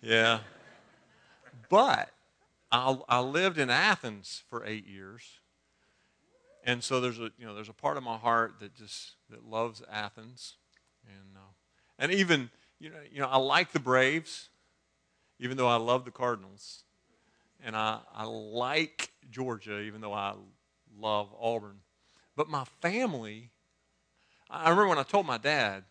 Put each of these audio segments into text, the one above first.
Yeah. But I, I lived in Athens for eight years. And so there's a, you know, there's a part of my heart that just that loves Athens. And, uh, and even, you know, you know, I like the Braves, even though I love the Cardinals. And I, I like Georgia, even though I love Auburn. But my family, I remember when I told my dad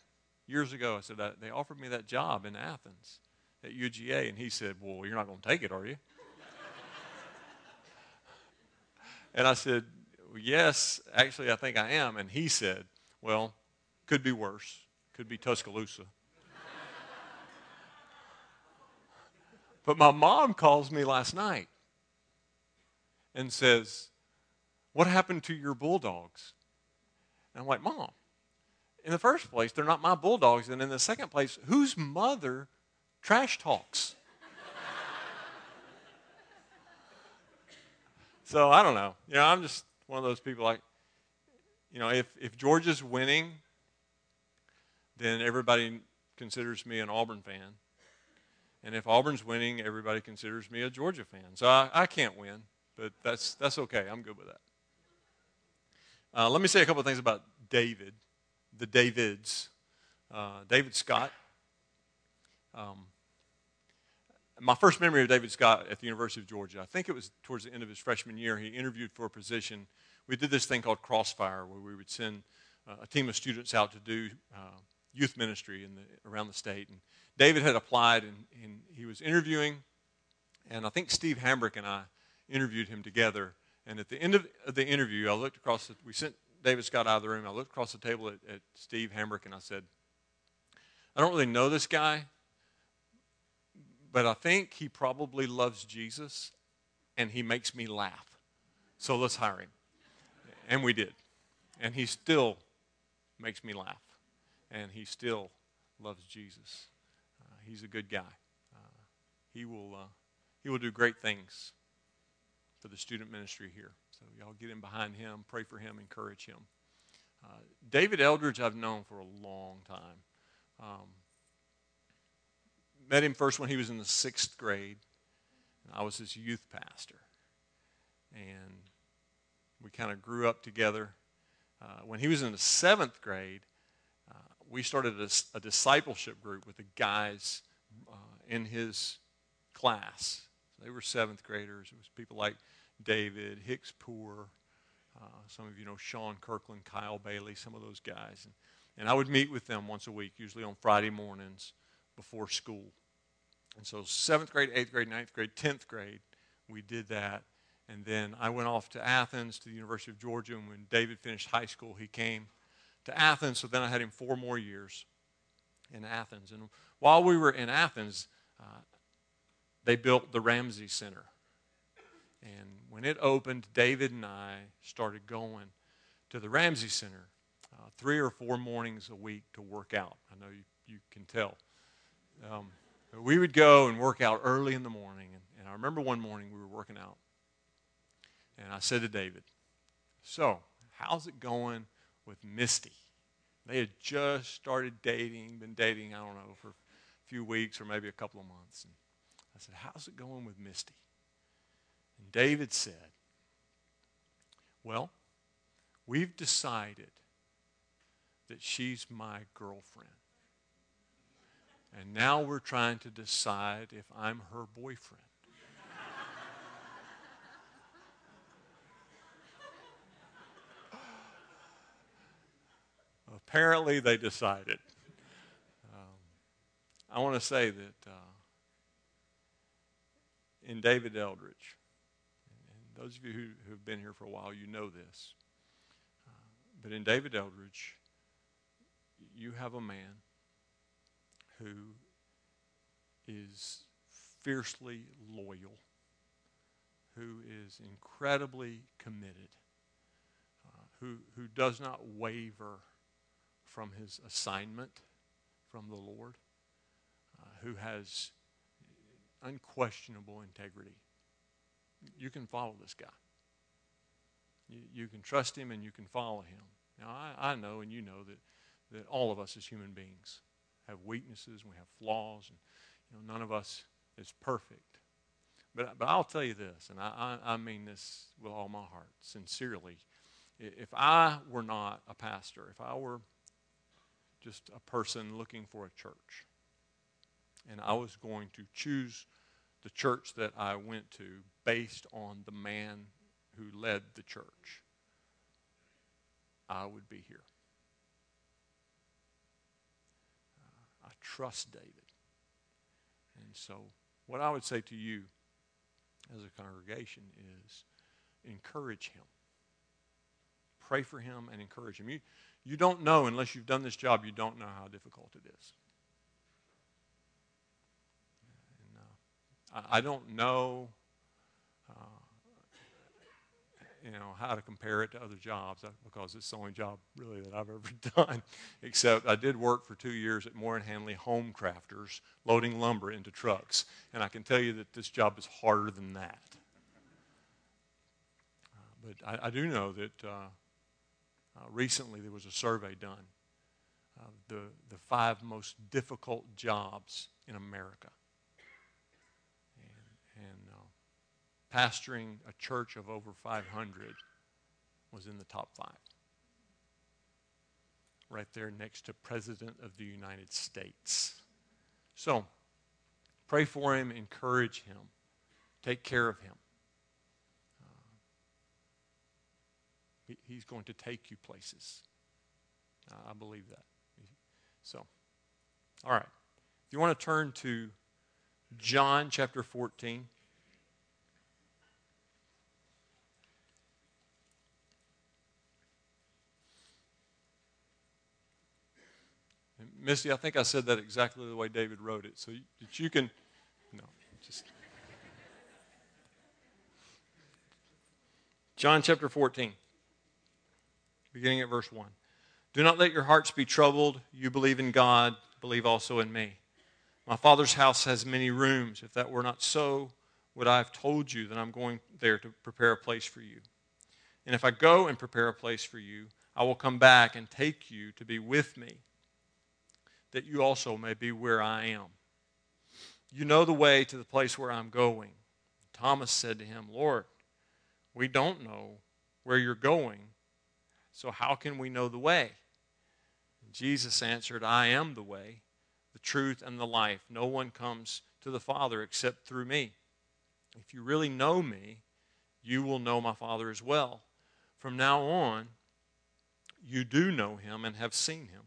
years ago, I said, they offered me that job in Athens at UGA. And he said, Well, you're not going to take it, are you? and I said, Yes, actually, I think I am. And he said, Well, could be worse. Could be Tuscaloosa. but my mom calls me last night and says, What happened to your bulldogs? And I'm like, Mom, in the first place, they're not my bulldogs. And in the second place, whose mother trash talks? so I don't know. You know, I'm just one of those people like, you know, if, if Georgia's winning, then everybody considers me an Auburn fan. And if Auburn's winning, everybody considers me a Georgia fan. So I, I can't win, but that's, that's okay. I'm good with that. Uh, let me say a couple of things about David, the Davids. Uh, David Scott. Um, my first memory of David Scott at the University of Georgia, I think it was towards the end of his freshman year, he interviewed for a position. We did this thing called Crossfire, where we would send uh, a team of students out to do uh, youth ministry in the, around the state. And David had applied, and, and he was interviewing, and I think Steve Hambrick and I interviewed him together. And at the end of the interview, I looked across, the, we sent David Scott out of the room. I looked across the table at, at Steve Hambrick, and I said, I don't really know this guy, but I think he probably loves Jesus and he makes me laugh. So let's hire him. And we did. And he still makes me laugh. And he still loves Jesus. Uh, he's a good guy. Uh, he, will, uh, he will do great things for the student ministry here. So y'all get in behind him, pray for him, encourage him. Uh, David Eldridge, I've known for a long time. Um, met him first when he was in the sixth grade. I was his youth pastor. And we kind of grew up together. Uh, when he was in the seventh grade, uh, we started a, a, discipleship group with the guys uh, in his class. So they were seventh graders. It was people like David, Hicks Poor, uh, some of you know Sean Kirkland, Kyle Bailey, some of those guys. And, and I would meet with them once a week, usually on Friday mornings before school. And so, seventh grade, eighth grade, ninth grade, tenth grade, we did that. And then I went off to Athens to the University of Georgia. And when David finished high school, he came to Athens. So then I had him four more years in Athens. And while we were in Athens, uh, they built the Ramsey Center. And when it opened, David and I started going to the Ramsey Center uh, three or four mornings a week to work out. I know you, you can tell. Um, we would go and work out early in the morning. And, and I remember one morning we were working out. And I said to David, So, how's it going with Misty? They had just started dating, been dating, I don't know, for a few weeks or maybe a couple of months. And I said, How's it going with Misty? And David said, Well, we've decided that she's my girlfriend. And now we're trying to decide if I'm her boyfriend. Apparently, they decided. Um, I want to say that uh, in David Eldridge, and those of you who, have been here for a while, you know this. Uh, but in David Eldridge, you have a man who is fiercely loyal, who is incredibly committed, uh, who, who does not waver from his assignment from the Lord, uh, who has unquestionable integrity. You can follow this guy. You, you can trust him and you can follow him. Now, I, I know and you know that, that all of us as human beings have weaknesses we have flaws. And, you know, none of us is perfect. But, but I'll tell you this, and I, I, I mean this with all my heart, sincerely. If I were not a pastor, if I were just a person looking for a church, and I was going to choose the church that I went to based on the man who led the church, I would be here. Uh, I trust David. And so, what I would say to you as a congregation is encourage him. Pray for him and encourage him. You, you don't know, unless you've done this job, you don't know how difficult it is. And, uh, I, I, don't know uh, you know, how to compare it to other jobs uh, because it's the only job really that I've ever done. Except I did work for two years at Moore and Hanley Home Crafters, loading lumber into trucks, and I can tell you that this job is harder than that. Uh, but I, I, do know that uh, uh, recently there was a survey done of the the five most difficult jobs in America pastoring a church of over 500 was in the top five. Right there next to President of the United States. So, pray for him, encourage him, take care of him. Uh, he, he's going to take you places. Uh, I believe that. So, all right. If you want to turn to John chapter 14. Misty, I think I said that exactly the way David wrote it, so that you can, no, just. John chapter 14, beginning at verse 1. Do not let your hearts be troubled. You believe in God, believe also in me. My Father's house has many rooms. If that were not so, would I have told you that I'm going there to prepare a place for you? And if I go and prepare a place for you, I will come back and take you to be with me that you also may be where I am. You know the way to the place where I'm going. Thomas said to him, Lord, we don't know where you're going, so how can we know the way? And Jesus answered, I am the way, the truth, and the life. No one comes to the Father except through me. If you really know me, you will know my Father as well. From now on, you do know him and have seen him.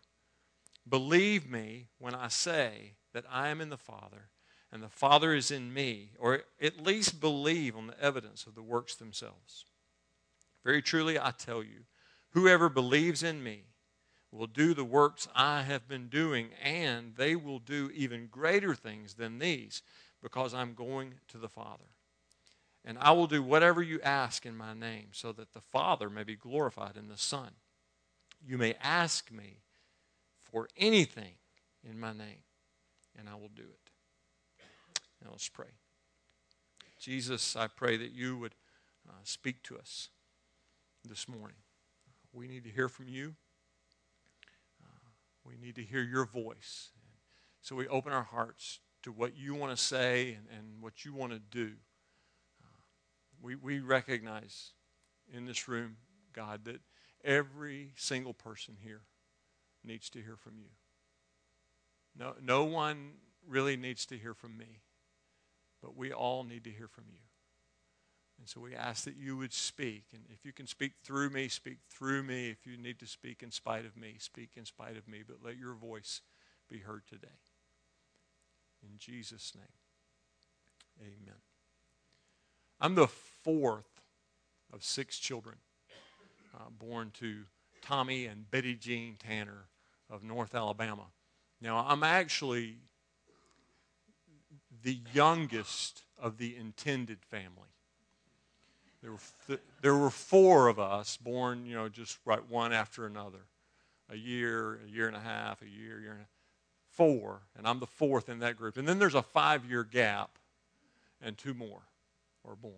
Believe me when I say that I am in the Father and the Father is in me, or at least believe on the evidence of the works themselves. Very truly, I tell you, whoever believes in me will do the works I have been doing, and they will do even greater things than these, because I'm going to the Father. And I will do whatever you ask in my name, so that the Father may be glorified in the Son. You may ask me for anything in my name, and I will do it. Now let's pray. Jesus, I pray that you would uh, speak to us this morning. We need to hear from you. Uh, we need to hear your voice. So we open our hearts to what you want to say and, and what you want to do. Uh, we, we recognize in this room, God, that every single person here needs to hear from you. No, no one really needs to hear from me, but we all need to hear from you. And so we ask that you would speak. And if you can speak through me, speak through me. If you need to speak in spite of me, speak in spite of me. But let your voice be heard today. In Jesus' name, amen. I'm the fourth of six children uh, born to Tommy and Betty Jean Tanner of North Alabama. Now, I'm actually the youngest of the intended family. There were, th- there were four of us born, you know, just right one after another. A year, a year and a half, a year, year and a half. Four, and I'm the fourth in that group. And then there's a five year gap, and two more are born.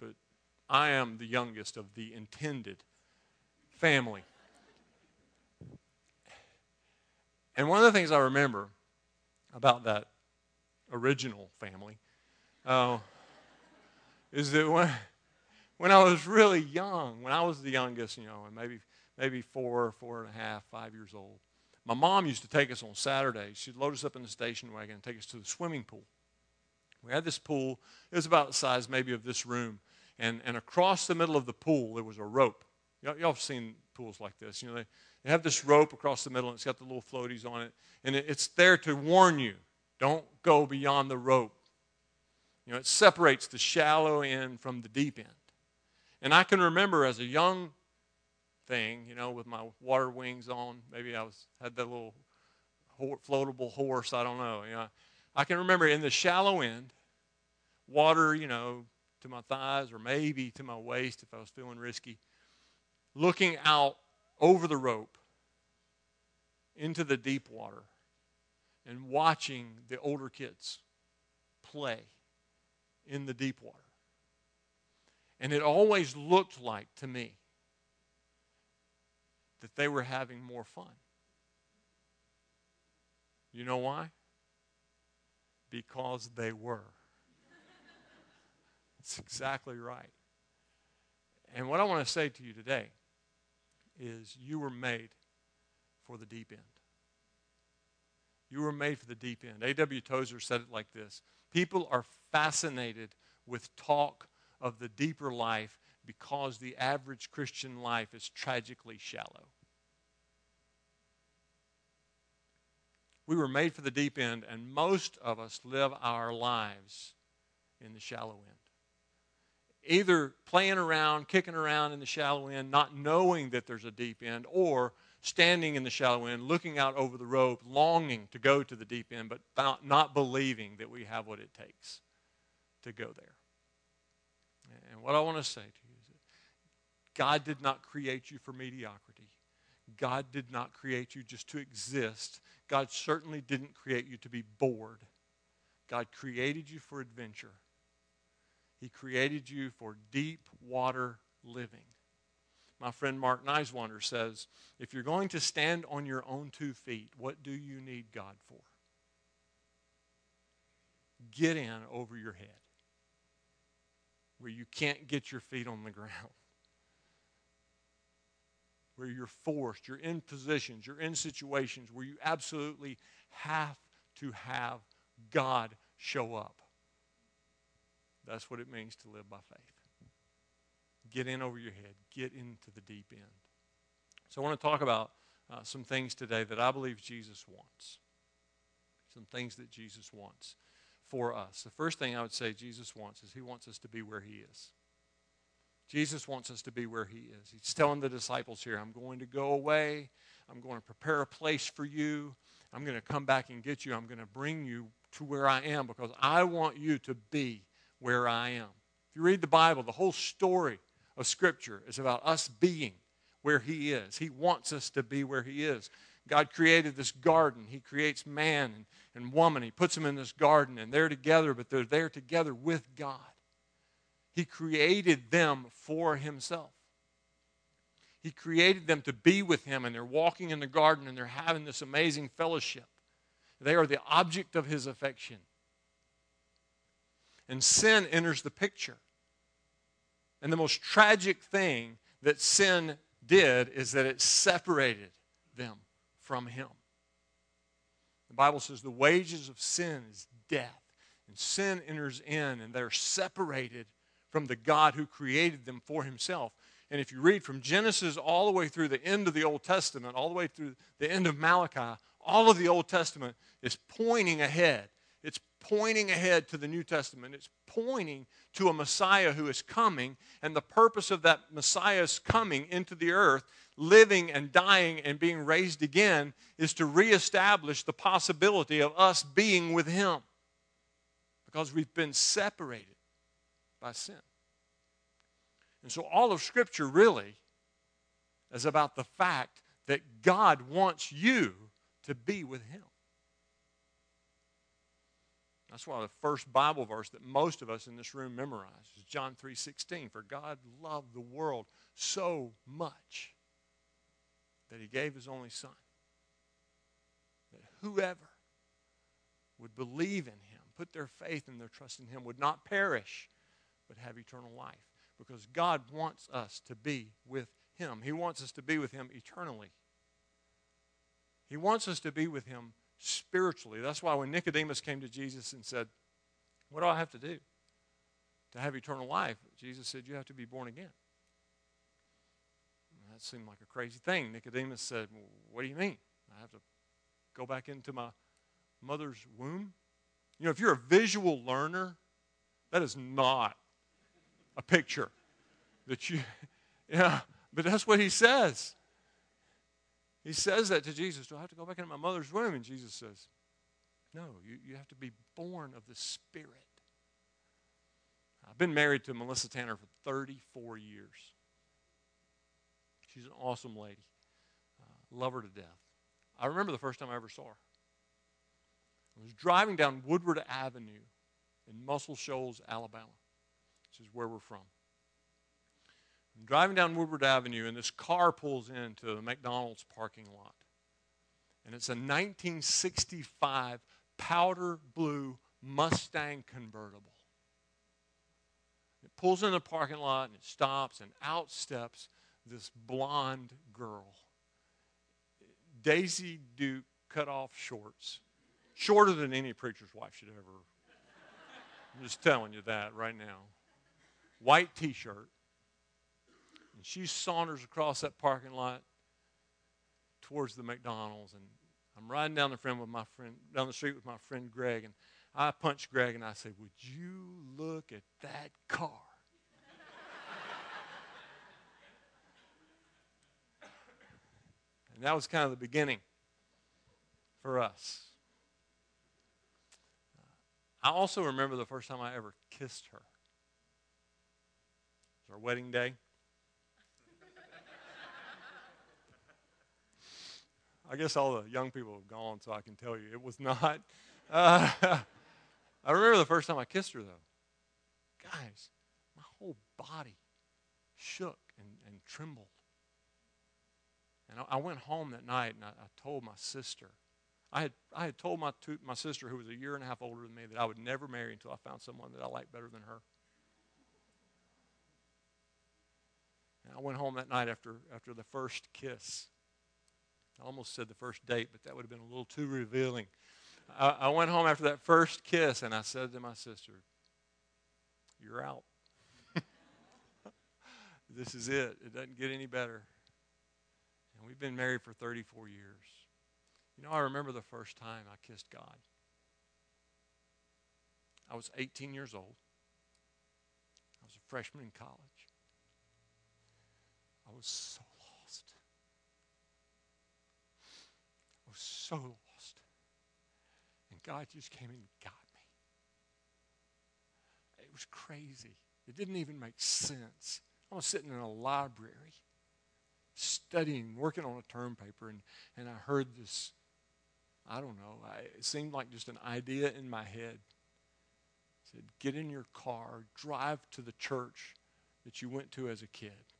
But I am the youngest of the intended family. And one of the things I remember about that original family uh, is that when, when I was really young, when I was the youngest, you know, and maybe, maybe four, four and a half, five years old, my mom used to take us on Saturdays. She'd load us up in the station wagon and take us to the swimming pool. We had this pool. It was about the size maybe of this room. And, and across the middle of the pool, there was a rope. Y'all, y'all have seen pools like this. You know, they, they have this rope across the middle, and it's got the little floaties on it. And it's there to warn you don't go beyond the rope. You know, it separates the shallow end from the deep end. And I can remember as a young thing, you know, with my water wings on, maybe I was had that little floatable horse, I don't know. You know, I can remember in the shallow end, water, you know, to my thighs or maybe to my waist if I was feeling risky, looking out over the rope into the deep water and watching the older kids play in the deep water. And it always looked like to me that they were having more fun. You know why? Because they were. That's exactly right. And what I want to say to you today is you were made for the deep end. You were made for the deep end. A.W. Tozer said it like this People are fascinated with talk of the deeper life because the average Christian life is tragically shallow. We were made for the deep end, and most of us live our lives in the shallow end. Either playing around, kicking around in the shallow end, not knowing that there's a deep end, or standing in the shallow end, looking out over the rope, longing to go to the deep end, but not, believing that we have what it takes to go there. And what I want to say to you is that God did not create you for mediocrity. God did not create you just to exist. God certainly didn't create you to be bored. God created you for adventure. He created you for deep water living. My friend Mark Neiswander says if you're going to stand on your own two feet, what do you need God for? Get in over your head where you can't get your feet on the ground, where you're forced, you're in positions, you're in situations where you absolutely have to have God show up. That's what it means to live by faith. Get in over your head, get into the deep end. So, I want to talk about uh, some things today that I believe Jesus wants. Some things that Jesus wants for us. The first thing I would say Jesus wants is he wants us to be where he is. Jesus wants us to be where he is. He's telling the disciples here, I'm going to go away. I'm going to prepare a place for you. I'm going to come back and get you. I'm going to bring you to where I am because I want you to be where I am. If you read the Bible, the whole story of Scripture is about us being where He is. He wants us to be where He is. God created this garden. He creates man and, and woman. He puts them in this garden, and they're together, but they're there together with God. He created them for Himself. He created them to be with Him, and they're walking in the garden and they're having this amazing fellowship. They are the object of His affection. And sin enters the picture. And the most tragic thing that sin did is that it separated them from Him. The Bible says the wages of sin is death. And sin enters in, and they're separated from the God who created them for Himself. And if you read from Genesis all the way through the end of the Old Testament, all the way through the end of Malachi, all of the Old Testament is pointing ahead. Pointing ahead to the New Testament. It's pointing to a Messiah who is coming, and the purpose of that Messiah's coming into the earth, living and dying and being raised again, is to reestablish the possibility of us being with Him. because we've been separated by sin. And so all of Scripture really is about the fact that God wants you to be with Him. That's why the first Bible verse that most of us in this room memorize is John 3:16. For God loved the world so much that he gave his only son. That whoever would believe in him, put their faith and their trust in him, would not perish, but have eternal life. Because God wants us to be with him. He wants us to be with him eternally. He wants us to be with him spiritually. That's why when Nicodemus came to Jesus and said, What do I have to do to have eternal life? Jesus said, You have to be born again. And that seemed like a crazy thing. Nicodemus said, well, What do you mean? I have to go back into my mother's womb? You know, if you're a visual learner, that is not a picture that you, yeah, but that's what he says. He says that to Jesus. Do I have to go back into my mother's womb? And Jesus says, No, you, you have to be born of the Spirit. I've been married to Melissa Tanner for 34 years. She's an awesome lady. Uh, love her to death. I remember the first time I ever saw her. I was driving down Woodward Avenue in Muscle Shoals, Alabama. This is where we're from. I'm driving down Woodward Avenue, and this car pulls into the McDonald's parking lot. And it's a 1965 powder blue Mustang convertible. It pulls in the parking lot and it stops, and out steps this blonde girl. Daisy Duke cut off shorts, shorter than any preacher's wife should ever. I'm just telling you that right now. White t shirt, she saunters across that parking lot towards the McDonald's. And I'm riding down the friend with my friend down the street with my friend Greg, and I punch Greg and I say, "Would you look at that car?" and that was kind of the beginning for us. I also remember the first time I ever kissed her. It was our wedding day. I guess all the young people have gone, so I can tell you it was not. Uh, I remember the first time I kissed her, though. Guys, my whole body shook and, and trembled. And I, I, went home that night and I, I, told my sister. I had, I had told my, two, my sister, who was a year and a half older than me, that I would never marry until I found someone that I liked better than her. And I went home that night after, after the first kiss. I almost said the first date, but that would have been a little too revealing. I, I went home after that first kiss and I said to my sister, You're out. this is it. It doesn't get any better. And we've been married for 34 years. You know, I remember the first time I kissed God. I was 18 years old. I was a freshman in college. I was so was so lost. And God just came and got me. It was crazy. It didn't even make sense. I was sitting in a library studying, working on a term paper, and, and I heard this. I don't know. I, it seemed like just an idea in my head. It said, Get in your car, drive to the church that you went to as a kid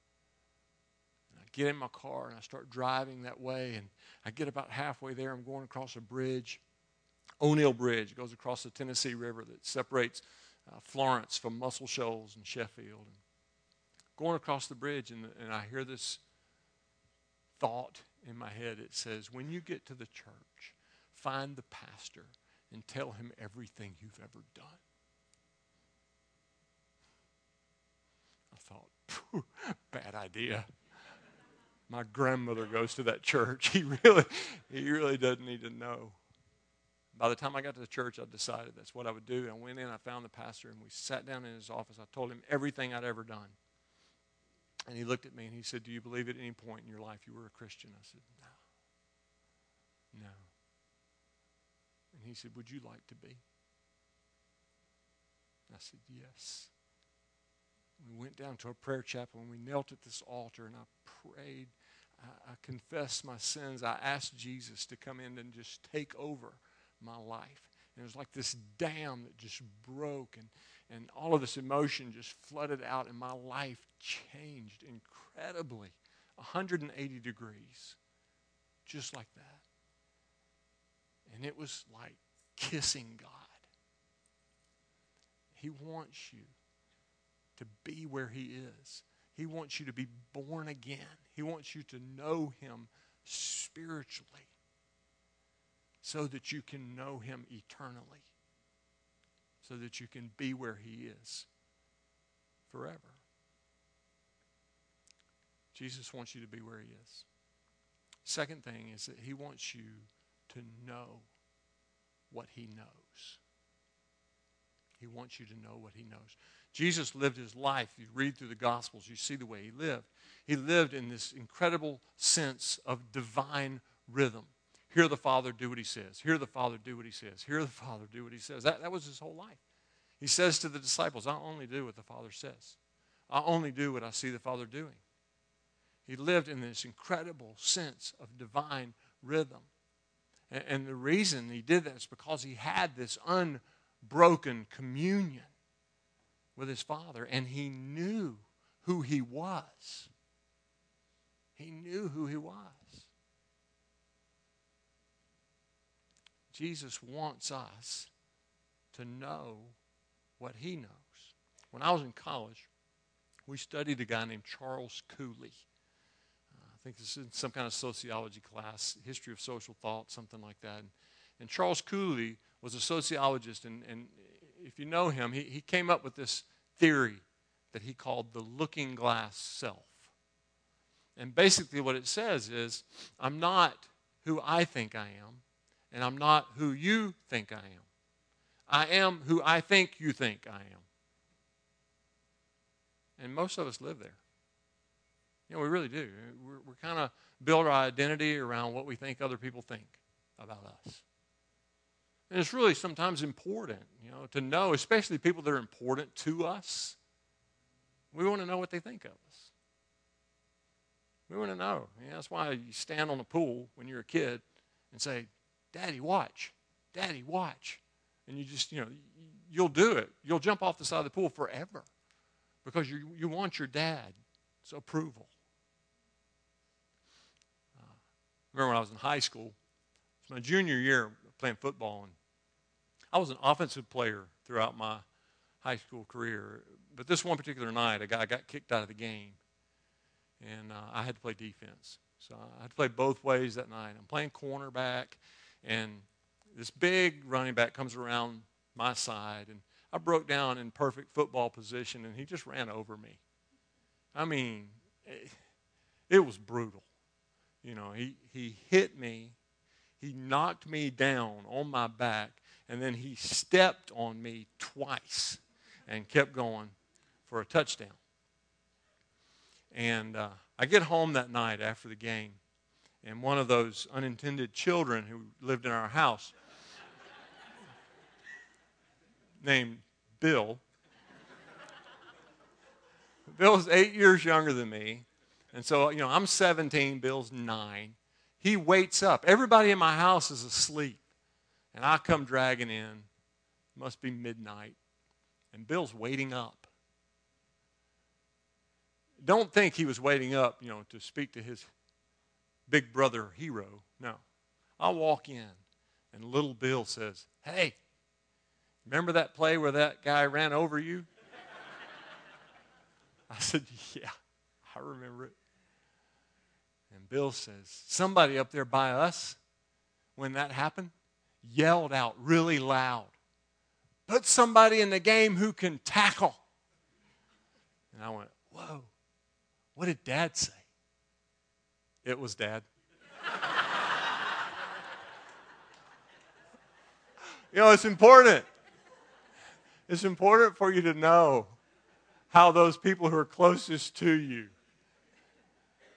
get in my car and I start driving that way. And I get about halfway there. I'm going across a bridge, O'Neal Bridge. goes across the Tennessee River that separates uh, Florence from Muscle Shoals and Sheffield. And going across the bridge, and, and I hear this thought in my head. It says, When you get to the church, find the pastor and tell him everything you've ever done. I thought, bad idea my grandmother goes to that church. He really, he really doesn't need to know. By the time I got to the church, I decided that's what I would do. I went in, I found the pastor, and we sat down in his office. I told him everything I'd ever done. And he looked at me and he said, Do you believe at any point in your life you were a Christian? I said, No. No. And he said, Would you like to be? I said, Yes. We went down to a prayer chapel and we knelt at this altar and I prayed. I, I confessed my sins. I asked Jesus to come in and just take over my life. And it was like this dam that just broke and, and all of this emotion just flooded out and my life changed incredibly 180 degrees just like that and it was like kissing god he wants you to be where he is he wants you to be born again he wants you to know him spiritually so that you can know him eternally so that you can be where He is forever. Jesus wants you to be where He is. Second thing is that He wants you to know what He knows. He wants you to know what He knows. Jesus lived His life. You read through the Gospels, you see the way He lived. He lived in this incredible sense of divine rhythm. Hear the Father do what he says. Hear the Father do what he says. Hear the Father do what he says. That, that was his whole life. He says to the disciples, I only do what the Father says, I only do what I see the Father doing. He lived in this incredible sense of divine rhythm. And, and the reason he did that is because he had this unbroken communion with his Father, and he knew who he was. He knew who he was. Jesus wants us to know what he knows. When I was in college, we studied a guy named Charles Cooley. Uh, I think this is some kind of sociology class, history of social thought, something like that. And, and Charles Cooley was a sociologist, and, and if you know him, he, he came up with this theory that he called the looking glass self. And basically, what it says is I'm not who I think I am, and I'm not who you think I am. I am who I think you think I am. And most of us live there. You know, we really do. We're, we're kind of build our identity around what we think other people think about us. And it's really sometimes important, you know, to know, especially people that are important to us. We want to know what they think of us. We want to know. You know that's why you stand on the pool when you're a kid and say, Daddy, watch. Daddy, watch. And you just, you know, you'll do it. You'll jump off the side of the pool forever because you, you want your dad's approval. Uh, remember when I was in high school, it's my junior year playing football, and I was an offensive player throughout my high school career. But this one particular night, a guy got kicked out of the game, and uh, I had to play defense. So I had to play both ways that night. I'm playing cornerback, and this big running back comes around my side, and I broke down in perfect football position, and he just ran over me. I mean, it, it was brutal. You know, he, he hit me, he knocked me down on my back, and then he stepped on me twice and kept going for a touchdown. And uh, I get home that night after the game, and one of those unintended children who lived in our house named Bill. Bill's eight years younger than me. And so, you know, I'm 17, Bill's nine. He waits up. Everybody in my house is asleep. And I come dragging in. It must be midnight. And Bill's waiting up. Don't think he was waiting up, you know, to speak to his big brother hero. No. I walk in, and little Bill says, Hey, Remember that play where that guy ran over you? I said, Yeah, I remember it. Bill says, Somebody up there by us, when that happened, yelled out really loud, Put somebody in the game who can tackle. And I went, Whoa, what did dad say? It was dad. you know, it's important. It's important for you to know how those people who are closest to you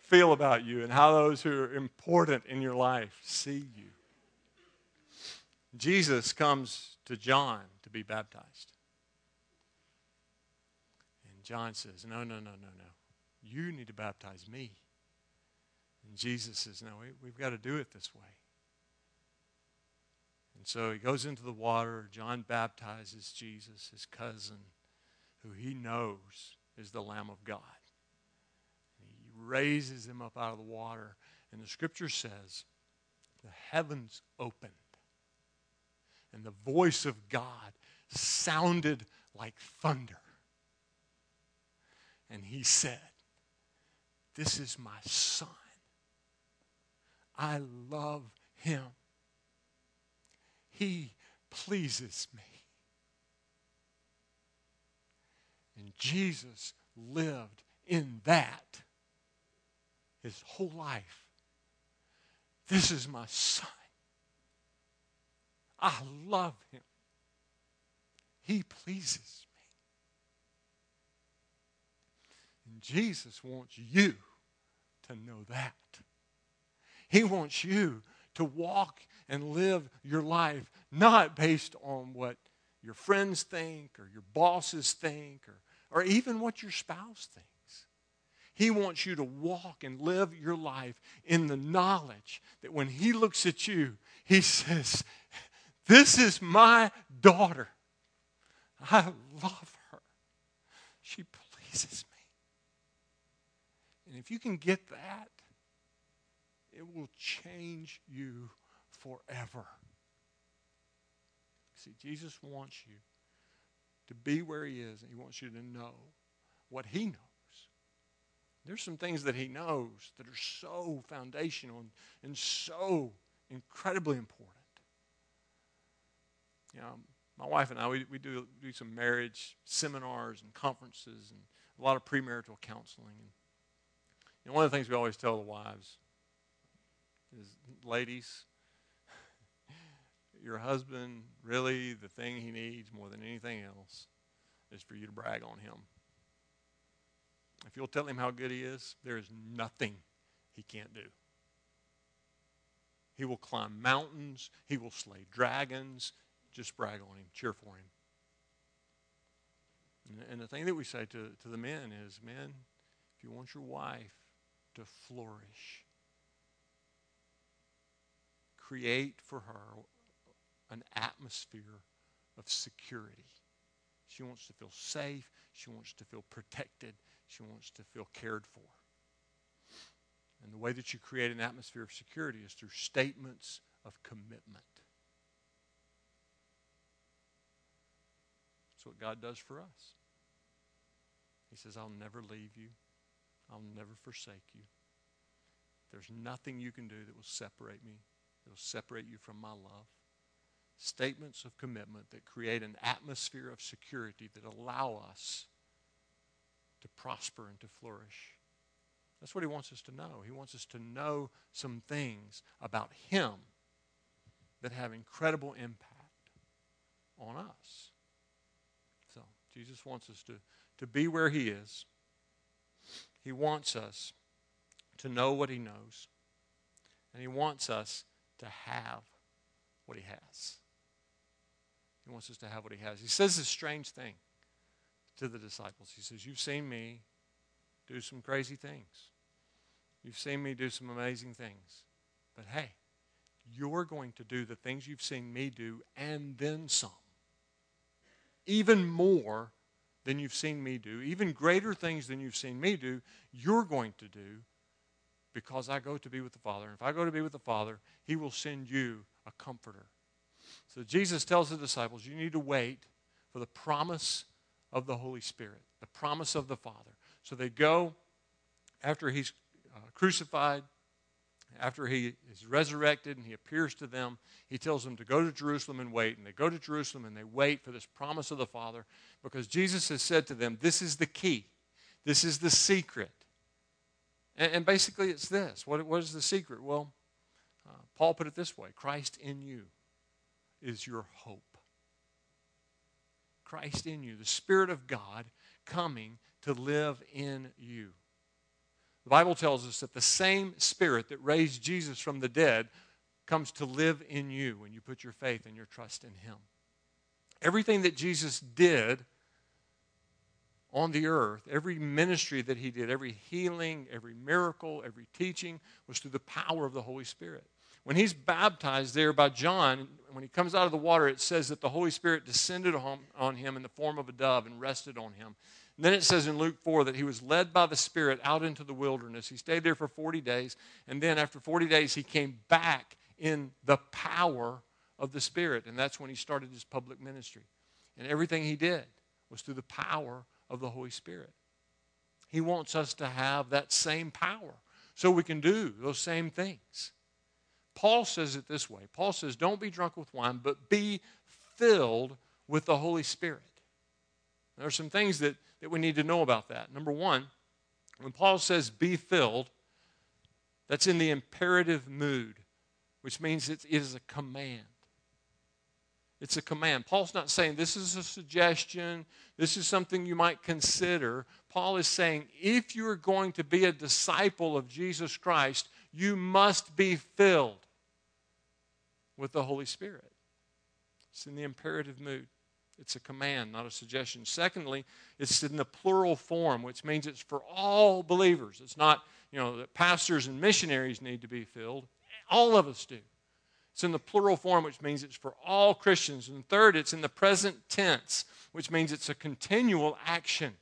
feel about you and how those who are important in your life see you. Jesus comes to John to be baptized. And John says, No, no, no, no, no. You need to baptize me. And Jesus says, No, we, we've got to do it this way. And so he goes into the water. John baptizes Jesus, his cousin, who he knows is the Lamb of God. Raises him up out of the water. And the scripture says, the heavens opened, and the voice of God sounded like thunder. And he said, This is my son. I love him. He pleases me. And Jesus lived in that his whole life. This is my son. I love him. He pleases me. And Jesus wants you to know that. He wants you to walk and live your life not based on what your friends think or your bosses think or, or even what your spouse thinks. He wants you to walk and live your life in the knowledge that when He looks at you, He says, This is my daughter. I love her. She pleases me. And if you can get that, it will change you forever. See, Jesus wants you to be where He is, and He wants you to know what He knows. There's some things that He knows that are so foundational and, and so incredibly important. You know, my wife and I, we, we do, do some marriage seminars and conferences and a lot of premarital counseling. And you know, one of the things we always tell the wives is, ladies, your husband, really, the thing he needs more than anything else is for you to brag on him. If you'll tell him how good he is, there is nothing he can't do. He will climb mountains, he will slay dragons. Just brag on him, cheer for him. And the thing that we say to, to the men is men, if you want your wife to flourish, create for her an atmosphere of security. She wants to feel safe. She wants to feel protected. She wants to feel cared for. And the way that you create an atmosphere of security is through statements of commitment. That's what God does for us. He says, I'll never leave you, I'll never forsake you. There's nothing you can do that will separate me It'll separate you from my love. Statements of commitment that create an atmosphere of security that allow us to prosper and to flourish. That's what he wants us to know. He wants us to know some things about him that have incredible impact on us. So, Jesus wants us to, to be where he is. He wants us to know what he knows. And he wants us to have what he has. He wants us to have what he has. He says this strange thing to the disciples. He says, You've seen me do some crazy things. You've seen me do some amazing things. But hey, you're going to do the things you've seen me do and then some. Even more than you've seen me do, even greater things than you've seen me do, you're going to do because I go to be with the Father. And if I go to be with the Father, He will send you a comforter. So Jesus tells the disciples, you need to wait for the promise of the Holy Spirit, the promise of the Father. So they go after He's uh, crucified, after He is resurrected and He appears to them. He tells them to go to Jerusalem and wait. And they go to Jerusalem and they wait for this promise of the Father because Jesus has said to them, This is the key, this is the secret and, and basically, it's this what, what is the secret? Well, uh, Paul put it this way Christ in you is your hope. Christ in you, the Spirit of God coming to live in you. The Bible tells us that the same Spirit that raised Jesus from the dead comes to live in you when you put your faith and your trust in Him. Everything that Jesus did on the earth, every ministry that he did, every healing, every miracle, every teaching was through the power of the Holy Spirit. When he's baptized there by John, when he comes out of the water, it says that the Holy Spirit descended on, him in the form of a dove and rested on him. And then it says in Luke 4 that he was led by the Spirit out into the wilderness. He stayed there for 40 days, and then after 40 days, he came back in the power of the Spirit. And that's when he started his public ministry. And everything he did was through the power of the Holy Spirit. He wants us to have that same power so we can do those same things. Paul says it this way Paul says, Don't be drunk with wine, but be filled with the Holy Spirit. There are some things that, that we need to know about that. Number one, when Paul says be filled, that's in the imperative mood, which means it is a command. It's a command. Paul's not saying this is a suggestion, this is something you might consider. Paul is saying if you are going to be a disciple of Jesus Christ, you must be filled with the Holy Spirit. It's in the imperative mood. It's a command, not a suggestion. Secondly, it's in the plural form, which means it's for all believers. It's not, you know, that pastors and missionaries need to be filled. All of us do. It's in the plural form, which means it's for all Christians. And third, it's in the present tense, which means it's a continual action.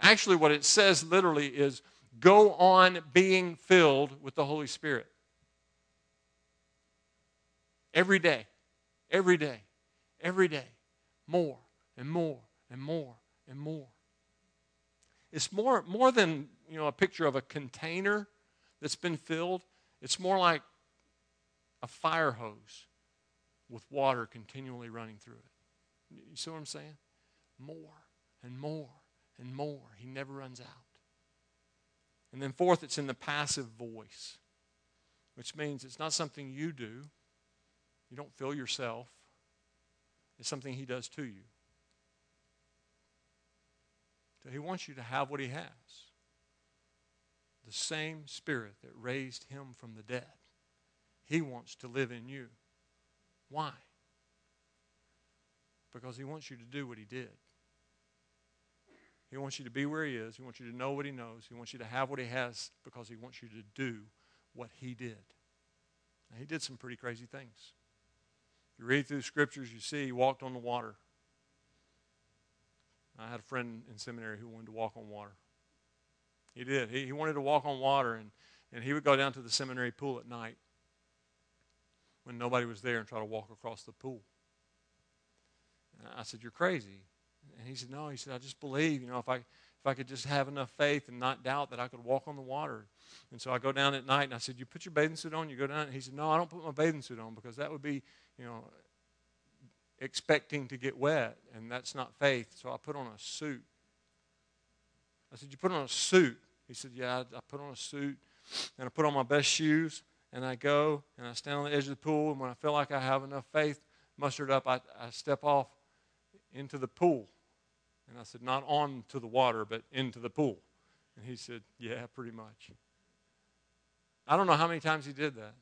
Actually, what it says literally is go on being filled with the Holy Spirit. Every day, every day, every day, more and more and more and more. It's more, more than you know, a picture of a container that's been filled. It's more like a fire hose with water continually running through it. You see what I'm saying? More and more and more. He never runs out. And then, fourth, it's in the passive voice, which means it's not something you do. You don't fill yourself, it's something He does to you. So He wants you to have what He has the same Spirit that raised Him from the dead. He wants to live in you. Why? Because He wants you to do what He did. He wants you to be where He is. He wants you to know what He knows. He wants you to have what He has because He wants you to do what He did. Now, he did some pretty crazy things. You read through the scriptures, you see He walked on the water. I had a friend in seminary who wanted to walk on water. He did. He, he wanted to walk on water, and, and he would go down to the seminary pool at night when nobody was there and try to walk across the pool. And I said, You're crazy. And he said, No. He said, I just believe, you know, if I if I could just have enough faith and not doubt that I could walk on the water. And so I go down at night and I said, You put your bathing suit on, you go down. And he said, No, I don't put my bathing suit on because that would be, you know, expecting to get wet, and that's not faith. So I put on a suit. I said, You put on a suit? He said, Yeah, I, I put on a suit and I put on my best shoes and I go and I stand on the edge of the pool, and when I feel like I have enough faith mustered up, I, I step off into the pool. And I said, not on to the water, but into the pool. And he said, yeah, pretty much. I don't know how many times he did that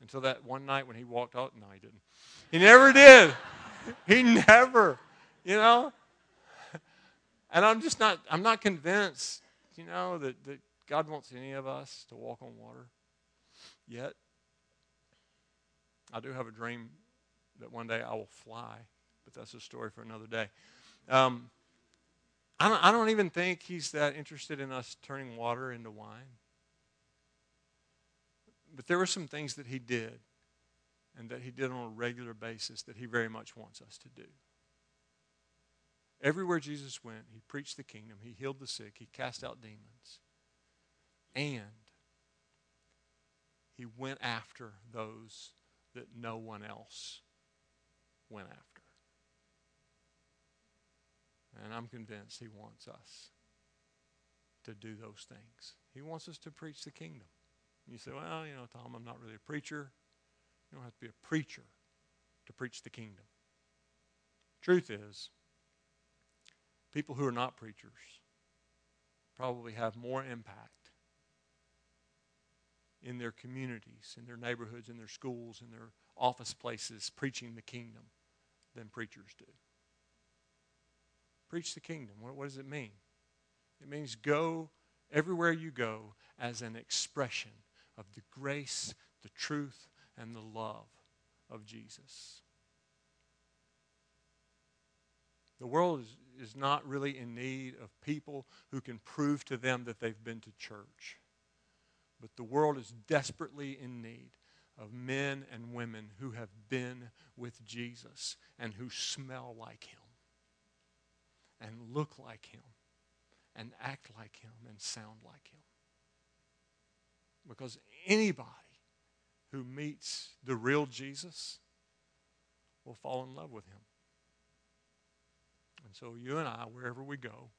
until that one night when he walked out. No, he didn't. He never did. he never, you know. And I'm just not, I'm not convinced, you know, that, that God wants any of us to walk on water yet. I do have a dream that one day I will fly, but that's a story for another day. Um, I, don't, I don't even think he's that interested in us turning water into wine. But there were some things that he did and that he did on a regular basis that he very much wants us to do. Everywhere Jesus went, he preached the kingdom, he healed the sick, he cast out demons. And he went after those that no one else went after. And I'm convinced he wants us to do those things. He wants us to preach the kingdom. You say, well, you know, Tom, I'm not really a preacher. You don't have to be a preacher to preach the kingdom. Truth is, people who are not preachers probably have more impact in their communities, in their neighborhoods, in their schools, in their office places, preaching the kingdom than preachers do. Preach the kingdom. What, what does it mean? It means go everywhere you go as an expression of the grace, the truth, and the love of Jesus. The world is, is not really in need of people who can prove to them that they've been to church. But the world is desperately in need of men and women who have been with Jesus and who smell like him and look like him and act like him and sound like him. Because anybody who meets the real Jesus will fall in love with him. And so you and I, wherever we go,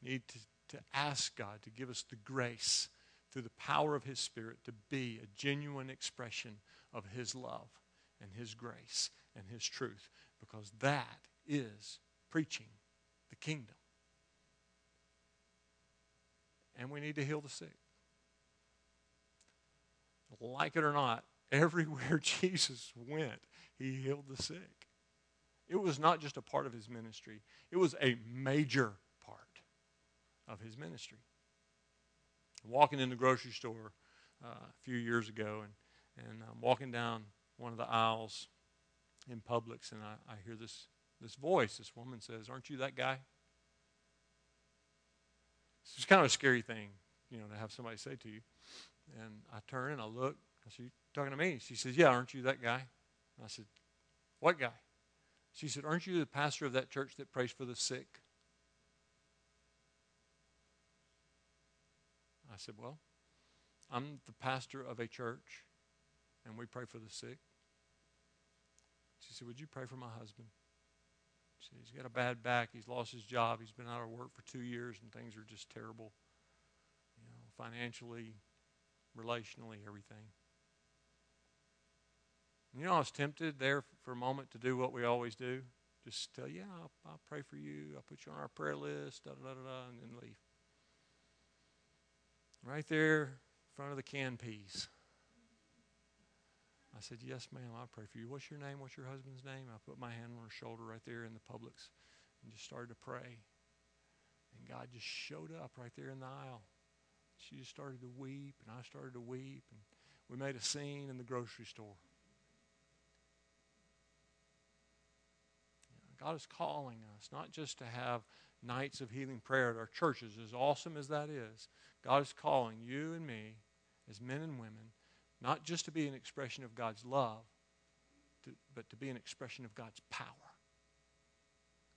need to, to ask God to give us the grace through the power of His Spirit to be a genuine expression of His love and His grace and His truth because that is preaching the kingdom. And we need to heal the sick. Like it or not, everywhere Jesus went, he healed the sick. It was not just a part of his ministry, it was a major part of his ministry. Walking in the grocery store uh, a few years ago, and, and I'm walking down one of the aisles in Publix, and I, I hear this, this voice. This woman says, Aren't you that guy? It's kind of a scary thing, you know, to have somebody say to you. And I turn and I look. I said, You talking to me? She says, Yeah, aren't you that guy? And I said, What guy? She said, Aren't you the pastor of that church that prays for the sick? I said, Well, I'm the pastor of a church, and we pray for the sick. She said, Would you pray for my husband? She said, He's got a bad back. He's lost his job. He's been out of work for two years, and things are just terrible. You know, financially, relationally, everything. You know, I was tempted there for a moment to do what we always do. Just tell, yeah, I'll, I'll pray for you. I'll put you on our prayer list, da da da da, and then leave. Right there in front of the canned peas. I said, Yes, ma'am, I'll pray for you. What's your name? What's your husband's name? I put my hand on her shoulder right there in the Publix and just started to pray. And God just showed up right there in the aisle. She just started to weep, and I started to weep, and we made a scene in the grocery store. God is calling us not just to have nights of healing prayer at our churches, as awesome as that is. God is calling you and me, as men and women, not just to be an expression of God's love, to, but to be an expression of God's power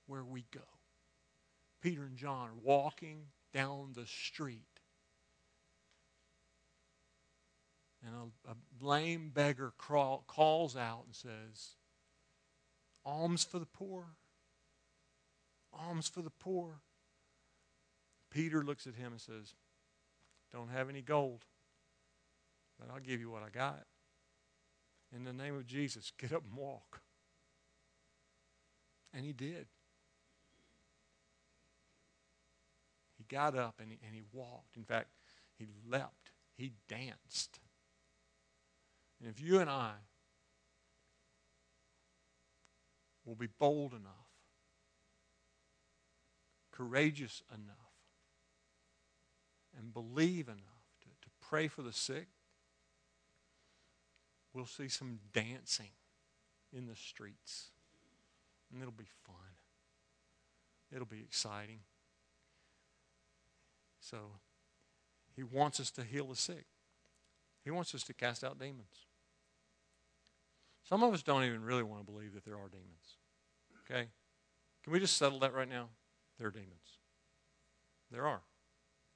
where we go. Peter and John are walking down the street. And a, a lame beggar crawl, calls out and says, Alms for the poor. Alms for the poor. Peter looks at him and says, Don't have any gold, but I'll give you what I got. In the name of Jesus, get up and walk. And he did. He got up and he, and he walked. In fact, he leapt. He danced. And if you and I will be bold enough, courageous enough, and believe enough to, to pray for the sick, we'll see some dancing in the streets. And it'll be fun. It'll be exciting. So, he wants us to heal the sick. He wants us to cast out demons. Some of us don't even really want to believe that there are demons. Okay? Can we just settle that right now? There are demons. There are.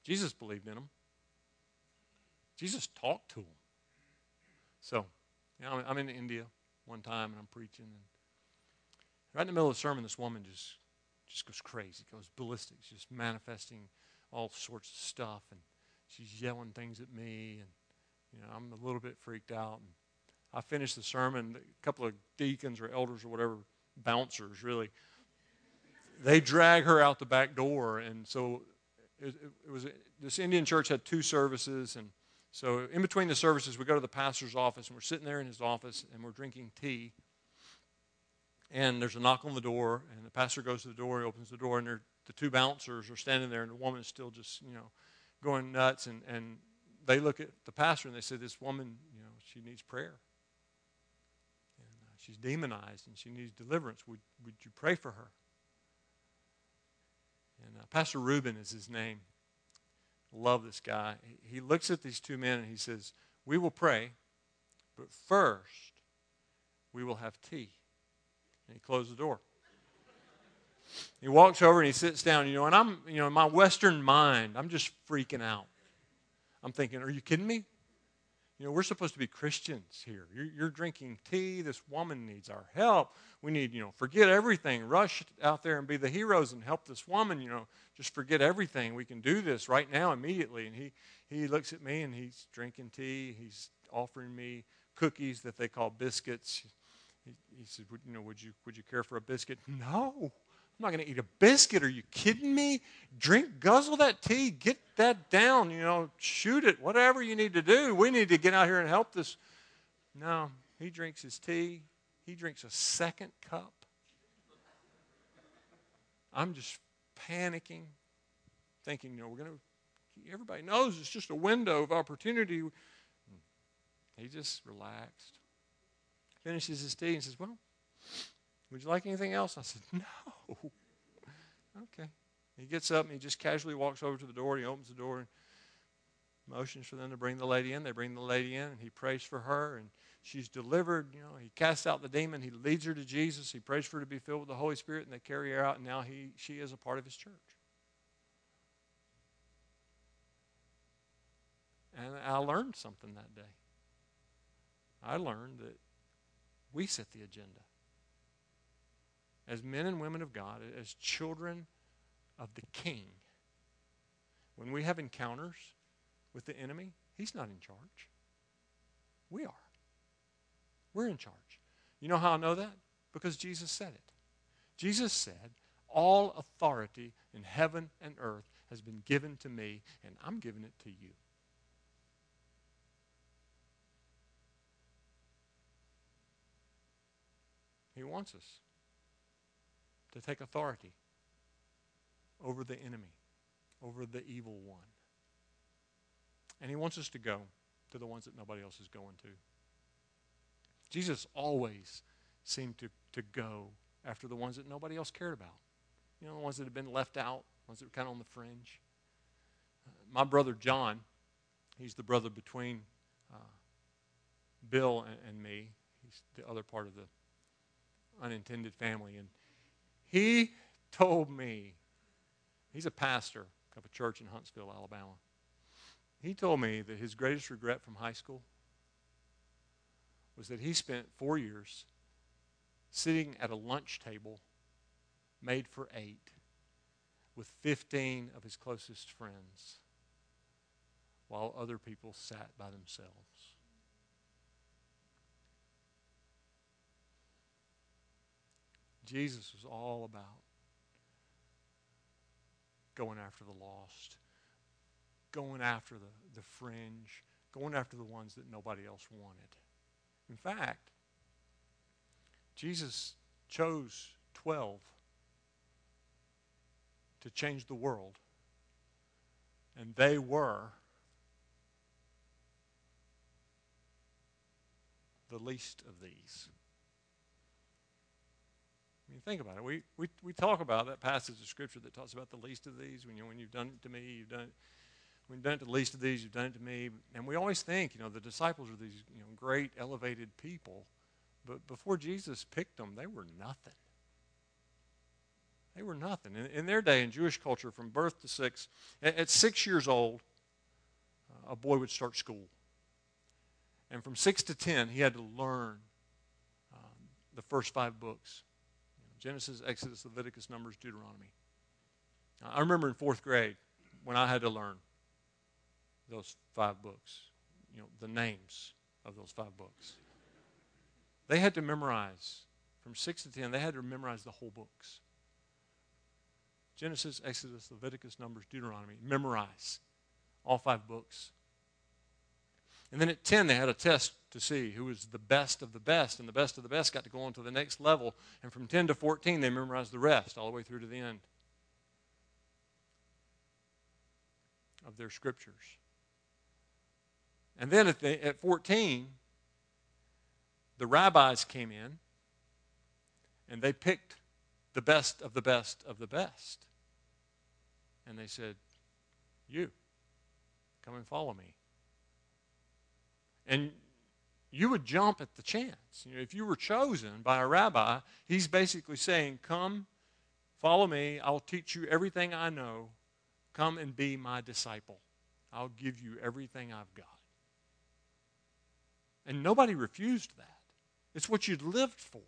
Jesus believed in them. Jesus talked to them. So, you know, I'm in India one time and I'm preaching, and right in the middle of the sermon, this woman just just goes crazy, goes ballistic, she's just manifesting all sorts of stuff, and she's yelling things at me, and you know, I'm a little bit freaked out. And I finished the sermon. A couple of deacons or elders or whatever bouncers, really. They drag her out the back door, and so it, it was this Indian church had two services, and so in between the services, we go to the pastor's office, and we're sitting there in his office, and we're drinking tea. And there's a knock on the door, and the pastor goes to the door. He opens the door, and the two bouncers are standing there, and the woman is still just, you know, going nuts. And, and they look at the pastor and they say, This woman, you know, she needs prayer. She's demonized and she needs deliverance. Would, would you pray for her? And uh, Pastor Reuben is his name. Love this guy. He looks at these two men and he says, We will pray, but first we will have tea. And he closed the door. He walks over and he sits down, you know, and I'm, you know, in my Western mind, I'm just freaking out. I'm thinking, are you kidding me? You know, we're supposed to be Christians here. You're, you're, drinking tea. This woman needs our help. We need, you know, forget everything. Rush out there and be the heroes and help this woman, you know, just forget everything. We can do this right now, immediately. And he, he looks at me and he's drinking tea. He's offering me cookies that they call biscuits. He, he said, you know, would you, would you care for a biscuit? No. I'm not going to eat a biscuit. Are you kidding me? Drink, guzzle that tea, get that down, you know, shoot it, whatever you need to do. We need to get out here and help this. No, he drinks his tea. He drinks a second cup. I'm just panicking, thinking, you know, we're going to, everybody knows it's just a window of opportunity. He just relaxed, finishes his tea, and says, Well, would you like anything else? I said, No. okay. He gets up and he just casually walks over to the door. He opens the door and motions for them to bring the lady in. They bring the lady in and he prays for her and she's delivered. You know, he casts out the demon. He leads her to Jesus. He prays for her to be filled with the Holy Spirit and they carry her out and now he, she is a part of his church. And I learned something that day. I learned that we set the agenda as men and women of God, as children of the King, when we have encounters with the enemy, he's not in charge. We are. We're in charge. You know how I know that? Because Jesus said it. Jesus said, All authority in heaven and earth has been given to me, and I'm giving it to you. He wants us to take authority over the enemy, over the evil one. And he wants us to go to the ones that nobody else is going to. Jesus always seemed to, to go after the ones that nobody else cared about. You know, the ones that had been left out, ones that were kind of on the fringe. Uh, my brother John, he's the brother between uh, Bill and, and me. He's the other part of the unintended family. And he told me, he's a pastor of a church in Huntsville, Alabama. He told me that his greatest regret from high school was that he spent four years sitting at a lunch table made for eight with 15 of his closest friends while other people sat by themselves. Jesus was all about going after the lost, going after the, the fringe, going after the ones that nobody else wanted. In fact, Jesus chose 12 to change the world, and they were the least of these. Mean, think about it. We, we, we talk about that passage of Scripture that talks about the least of these. When, you, when you've done it to me, you've done it. When you've done it to the least of these, you've done it to me. And we always think, you know, the disciples are these you know, great, elevated people. But before Jesus picked them, they were nothing. They were nothing. In, in their day, in Jewish culture, from birth to six, at, at six years old, a boy would start school. And from six to ten, he had to learn uh, the first five books Genesis, Exodus, Leviticus, Numbers, Deuteronomy. I remember in fourth grade when I had to learn those five books, you know, the names of those five books. They had to memorize, from 6 to 10, they had to memorize the whole books. Genesis, Exodus, Leviticus, Numbers, Deuteronomy. Memorize all five books. And then at 10, they had a test to see who was the best of the best, and the best of the best got to go on to the next level. And from 10 to 14, they memorized the rest all the way through to the end of their scriptures. And then at, the, at 14, the rabbis came in and they picked the best of the best of the best. And they said, You, come and follow me. And you would jump at the chance. You know, if you were chosen by a rabbi, he's basically saying, Come, follow me. I'll teach you everything I know. Come and be my disciple. I'll give you everything I've got. And nobody refused that. It's what you'd lived for.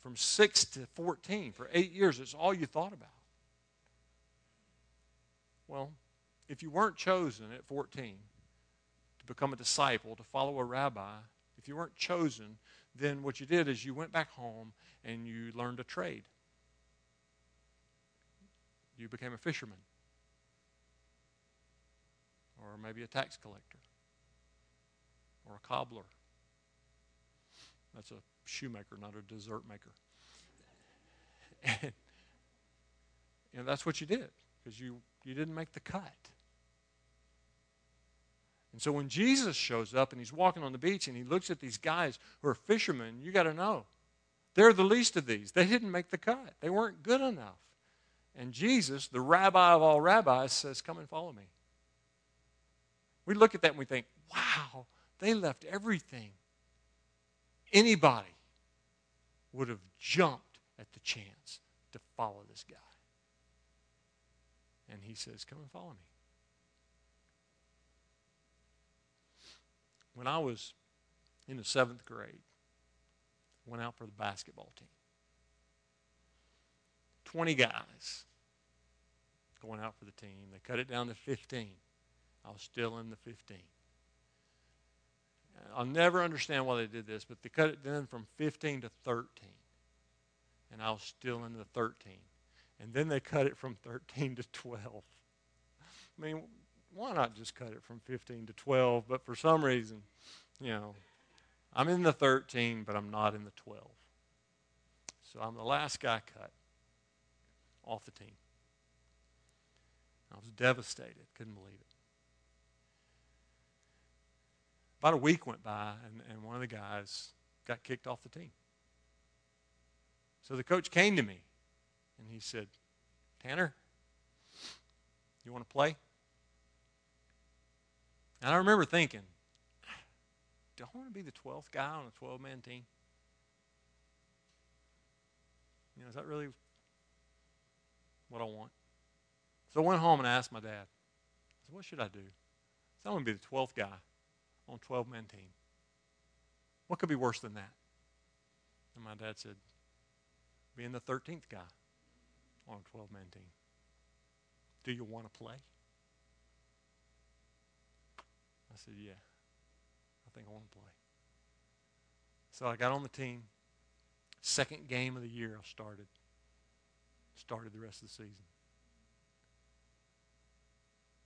From 6 to 14, for eight years, it's all you thought about. Well, if you weren't chosen at 14 to become a disciple, to follow a rabbi, if you weren't chosen, then what you did is you went back home and you learned a trade. You became a fisherman, or maybe a tax collector, or a cobbler. That's a shoemaker, not a dessert maker. And you know, that's what you did because you, you didn't make the cut. And so when Jesus shows up and he's walking on the beach and he looks at these guys who are fishermen, you got to know they're the least of these. They didn't make the cut, they weren't good enough. And Jesus, the rabbi of all rabbis, says, Come and follow me. We look at that and we think, wow, they left everything. Anybody would have jumped at the chance to follow this guy. And he says, Come and follow me. When I was in the seventh grade, went out for the basketball team. 20 guys going out for the team. They cut it down to 15. I was still in the 15. I'll never understand why they did this, but they cut it down from 15 to 13. And I was still in the 13. And then they cut it from 13 to 12. I mean, why not just cut it from 15 to 12? But for some reason, you know, I'm in the 13, but I'm not in the 12. So I'm the last guy cut off the team. I was devastated, couldn't believe it. About a week went by, and, and one of the guys got kicked off the team. So the coach came to me, and he said, Tanner, you want to play? And I remember thinking, do I want to be the 12th guy on a 12 man team? You know, is that really what I want? So I went home and I asked my dad, I said, what should I do? I said, I want to be the 12th guy on a 12 man team. What could be worse than that? And my dad said, being the 13th guy on a 12 man team. Do you want to play? I said, Yeah, I think I want to play. So I got on the team. Second game of the year, I started. Started the rest of the season.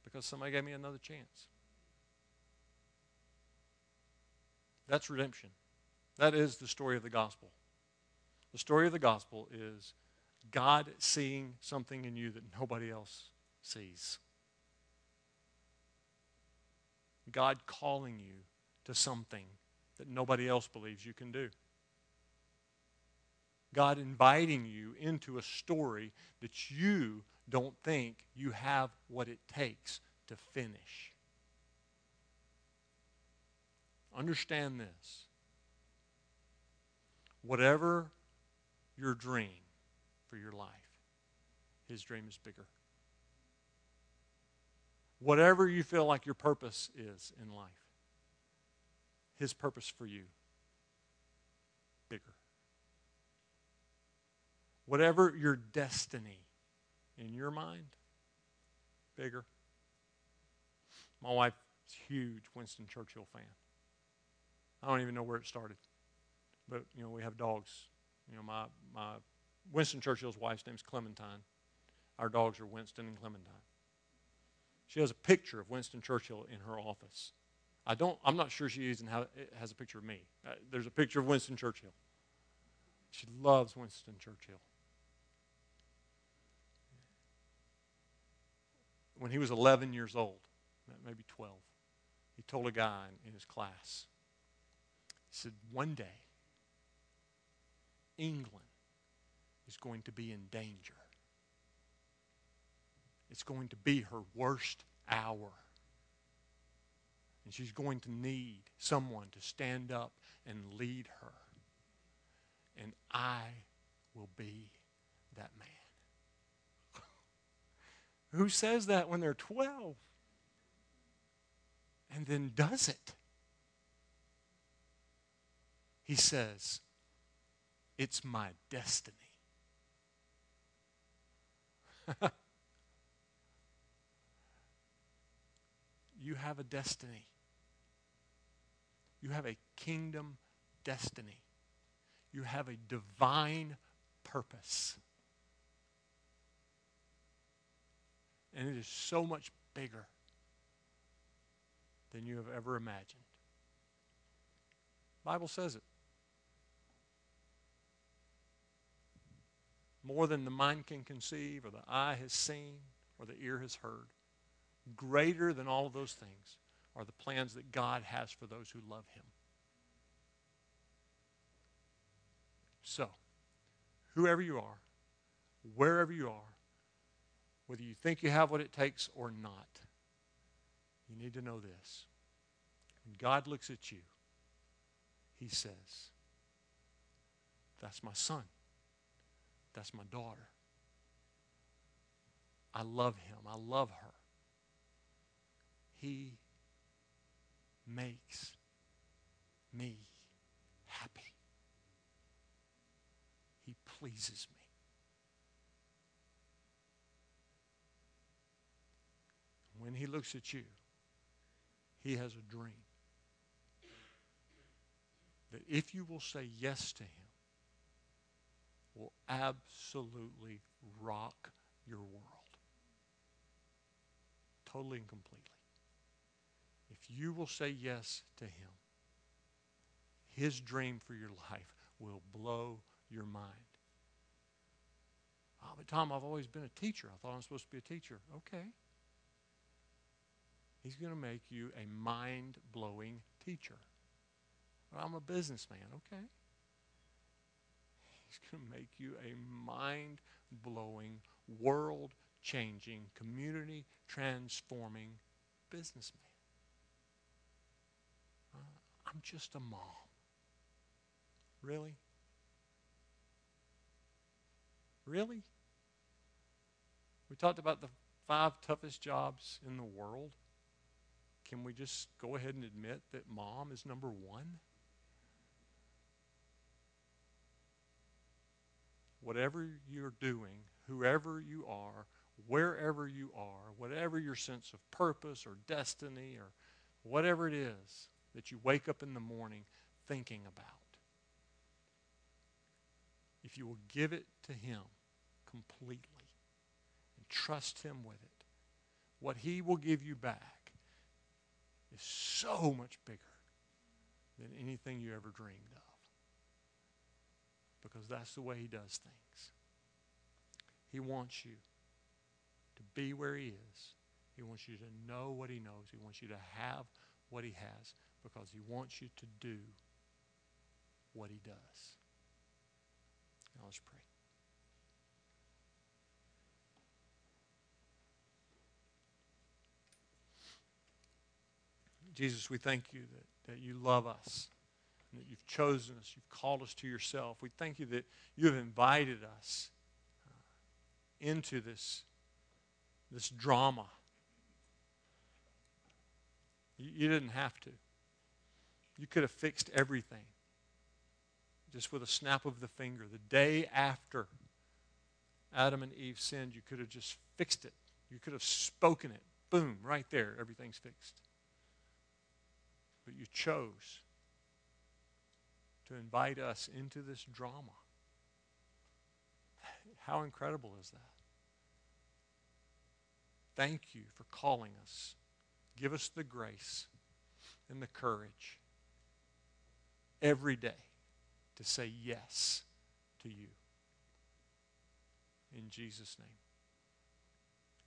Because somebody gave me another chance. That's redemption. That is the story of the gospel. The story of the gospel is God seeing something in you that nobody else sees. God calling you to something that nobody else believes you can do. God inviting you into a story that you don't think you have what it takes to finish. Understand this. Whatever your dream for your life, His dream is bigger. Whatever you feel like your purpose is in life, His purpose for you, bigger. Whatever your destiny in your mind, bigger. My wife's huge Winston Churchill fan. I don't even know where it started. But, you know, we have dogs. You know, my, my Winston Churchill's wife's name's Clementine. Our dogs are Winston and Clementine. She has a picture of Winston Churchill in her office. I don't, I'm not sure she even has a picture of me. Uh, there's a picture of Winston Churchill. She loves Winston Churchill. When he was 11 years old, maybe 12, he told a guy in his class, he said, One day, England is going to be in danger. It's going to be her worst hour. And she's going to need someone to stand up and lead her. And I will be that man. Who says that when they're 12? And then does it? He says, It's my destiny. you have a destiny. You have a kingdom destiny. You have a divine purpose. And it is so much bigger than you have ever imagined. Bible says it. More than the mind can conceive, or the eye has seen, or the ear has heard. Greater than all of those things are the plans that God has for those who love Him. So, whoever you are, wherever you are, whether you think you have what it takes or not, you need to know this. When God looks at you, He says, That's my son. That's my daughter. I love him. I love her. He makes me happy. He pleases me. When he looks at you, he has a dream that if you will say yes to him, will absolutely rock your world. Totally and completely. You will say yes to him, his dream for your life will blow your mind. Oh, but Tom, I've always been a teacher. I thought I'm supposed to be a teacher. Okay. He's going to make you a mind blowing teacher. Well, I'm a businessman. Okay. He's going to make you a mind blowing, world changing, community transforming businessman. I'm just a mom. Really? Really? We talked about the five toughest jobs in the world. Can we just go ahead and admit that mom is number one? whatever you're doing, whoever you are, wherever you are, whatever your sense of purpose or destiny or whatever it is that you wake up in the morning thinking about, if you will give it to Him completely and trust Him with it, what He will give you back is so much bigger than anything you ever dreamed of because that's the way He does things. He wants you to be where He is. He wants you to know what He knows. He wants you to have what He has because He wants you to do what He does. Now let's pray. Jesus, we thank you that, that you love us that you've chosen us, you've called us to yourself. We thank you that you have invited us uh, into this, this drama. You, you didn't have to. You could have fixed everything just with a snap of the finger. The day after Adam and Eve sinned, you could have just fixed it. You could have spoken it. Boom, right there, everything's fixed. But you chose to invite us into this drama. How incredible is that? Thank you for calling us. Give us the grace and the courage every day to say yes to you. In Jesus' name,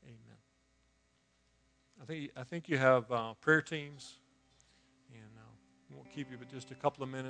amen. I think, I think you have uh, prayer teams, and uh, we'll keep you but just a couple of minutes.